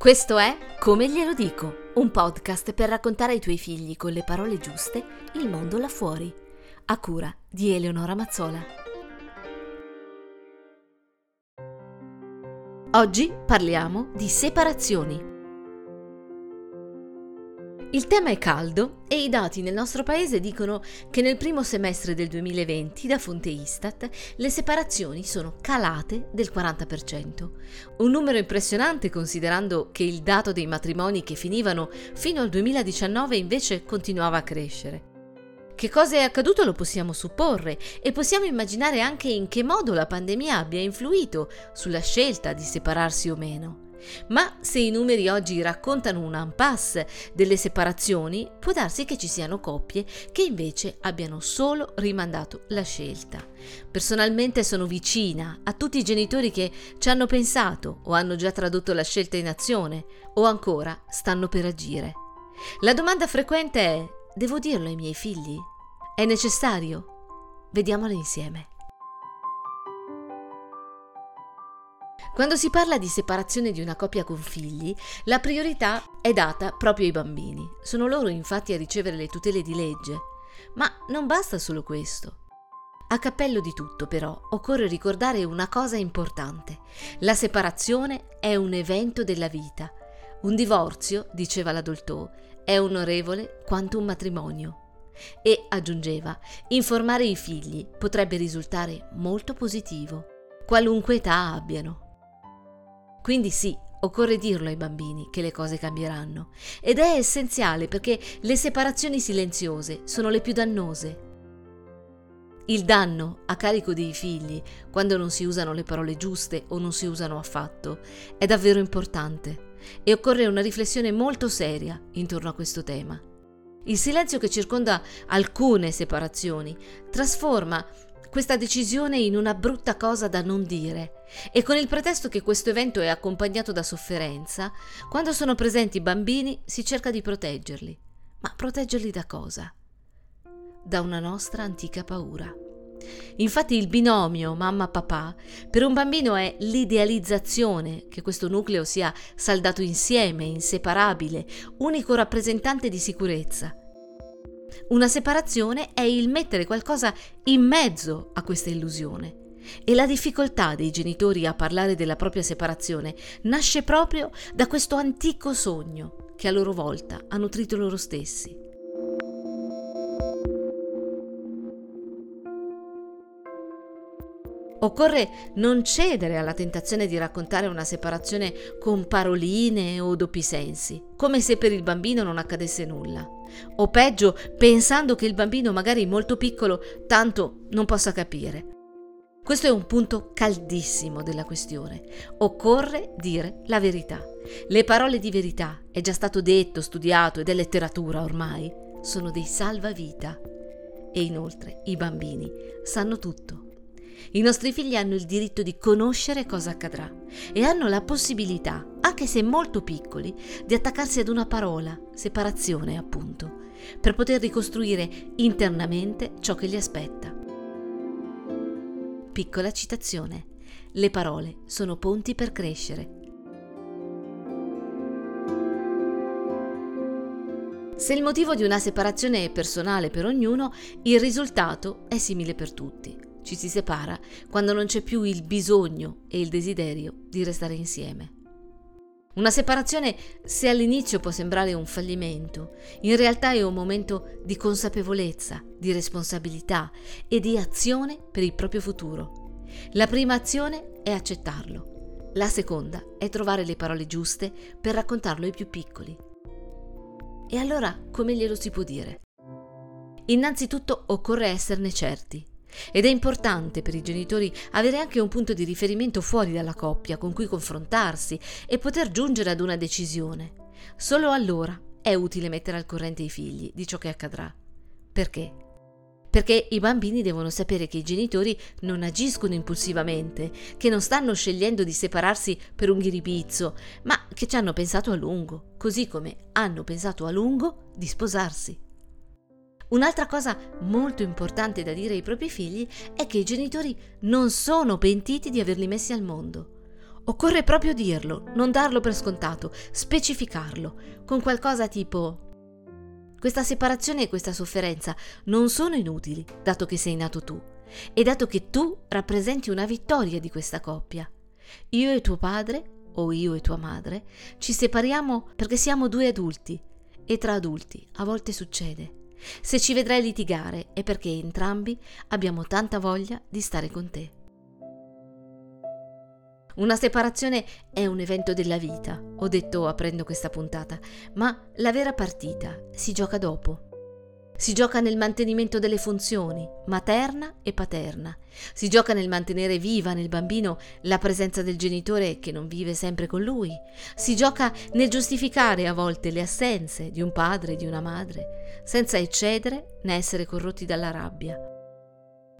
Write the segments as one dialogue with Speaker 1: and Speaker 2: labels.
Speaker 1: Questo è Come glielo dico, un podcast per raccontare ai tuoi figli con le parole giuste il mondo là fuori, a cura di Eleonora Mazzola. Oggi parliamo di separazioni. Il tema è caldo e i dati nel nostro paese dicono che nel primo semestre del 2020, da fonte Istat, le separazioni sono calate del 40%. Un numero impressionante considerando che il dato dei matrimoni che finivano fino al 2019 invece continuava a crescere. Che cosa è accaduto lo possiamo supporre e possiamo immaginare anche in che modo la pandemia abbia influito sulla scelta di separarsi o meno. Ma se i numeri oggi raccontano un impasse delle separazioni, può darsi che ci siano coppie che invece abbiano solo rimandato la scelta. Personalmente sono vicina a tutti i genitori che ci hanno pensato o hanno già tradotto la scelta in azione o ancora stanno per agire. La domanda frequente è, devo dirlo ai miei figli? È necessario? Vediamolo insieme. Quando si parla di separazione di una coppia con figli, la priorità è data proprio ai bambini. Sono loro infatti a ricevere le tutele di legge. Ma non basta solo questo. A cappello di tutto, però, occorre ricordare una cosa importante. La separazione è un evento della vita. Un divorzio, diceva la Doltò, è onorevole quanto un matrimonio. E, aggiungeva, informare i figli potrebbe risultare molto positivo, qualunque età abbiano. Quindi sì, occorre dirlo ai bambini che le cose cambieranno. Ed è essenziale perché le separazioni silenziose sono le più dannose. Il danno a carico dei figli, quando non si usano le parole giuste o non si usano affatto, è davvero importante e occorre una riflessione molto seria intorno a questo tema. Il silenzio che circonda alcune separazioni trasforma questa decisione in una brutta cosa da non dire e con il pretesto che questo evento è accompagnato da sofferenza, quando sono presenti i bambini si cerca di proteggerli. Ma proteggerli da cosa? Da una nostra antica paura. Infatti il binomio mamma-papà per un bambino è l'idealizzazione che questo nucleo sia saldato insieme, inseparabile, unico rappresentante di sicurezza. Una separazione è il mettere qualcosa in mezzo a questa illusione. E la difficoltà dei genitori a parlare della propria separazione nasce proprio da questo antico sogno che a loro volta ha nutrito loro stessi. Occorre non cedere alla tentazione di raccontare una separazione con paroline o doppi sensi, come se per il bambino non accadesse nulla. O peggio, pensando che il bambino, magari molto piccolo, tanto non possa capire. Questo è un punto caldissimo della questione. Occorre dire la verità. Le parole di verità, è già stato detto, studiato ed è letteratura ormai, sono dei salvavita. E inoltre i bambini sanno tutto. I nostri figli hanno il diritto di conoscere cosa accadrà e hanno la possibilità, anche se molto piccoli, di attaccarsi ad una parola, separazione appunto, per poter ricostruire internamente ciò che li aspetta. Piccola citazione. Le parole sono ponti per crescere. Se il motivo di una separazione è personale per ognuno, il risultato è simile per tutti. Ci si separa quando non c'è più il bisogno e il desiderio di restare insieme. Una separazione, se all'inizio può sembrare un fallimento, in realtà è un momento di consapevolezza, di responsabilità e di azione per il proprio futuro. La prima azione è accettarlo. La seconda è trovare le parole giuste per raccontarlo ai più piccoli. E allora come glielo si può dire? Innanzitutto occorre esserne certi. Ed è importante per i genitori avere anche un punto di riferimento fuori dalla coppia con cui confrontarsi e poter giungere ad una decisione. Solo allora è utile mettere al corrente i figli di ciò che accadrà. Perché? Perché i bambini devono sapere che i genitori non agiscono impulsivamente, che non stanno scegliendo di separarsi per un ghiribizzo, ma che ci hanno pensato a lungo, così come hanno pensato a lungo di sposarsi. Un'altra cosa molto importante da dire ai propri figli è che i genitori non sono pentiti di averli messi al mondo. Occorre proprio dirlo, non darlo per scontato, specificarlo, con qualcosa tipo questa separazione e questa sofferenza non sono inutili, dato che sei nato tu, e dato che tu rappresenti una vittoria di questa coppia. Io e tuo padre, o io e tua madre, ci separiamo perché siamo due adulti, e tra adulti a volte succede. Se ci vedrai litigare è perché entrambi abbiamo tanta voglia di stare con te. Una separazione è un evento della vita, ho detto aprendo questa puntata, ma la vera partita si gioca dopo. Si gioca nel mantenimento delle funzioni, materna e paterna. Si gioca nel mantenere viva nel bambino la presenza del genitore che non vive sempre con lui. Si gioca nel giustificare a volte le assenze di un padre e di una madre, senza eccedere né essere corrotti dalla rabbia.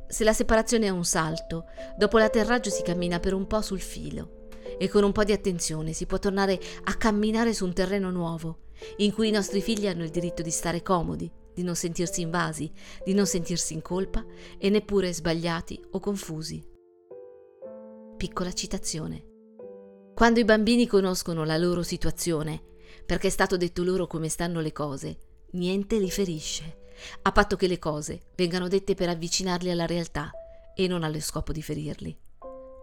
Speaker 1: Se la separazione è un salto, dopo l'atterraggio si cammina per un po' sul filo e con un po' di attenzione si può tornare a camminare su un terreno nuovo, in cui i nostri figli hanno il diritto di stare comodi, di non sentirsi invasi, di non sentirsi in colpa e neppure sbagliati o confusi. Piccola citazione. Quando i bambini conoscono la loro situazione, perché è stato detto loro come stanno le cose, niente li ferisce a patto che le cose vengano dette per avvicinarli alla realtà e non allo scopo di ferirli.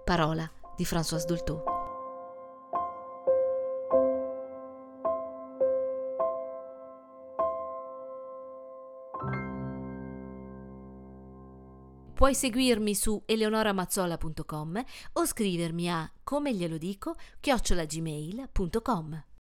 Speaker 1: Parola di François Dolto. Puoi seguirmi su eleonoramazzola.com o scrivermi a come glielo dico chiocciolagmail.com.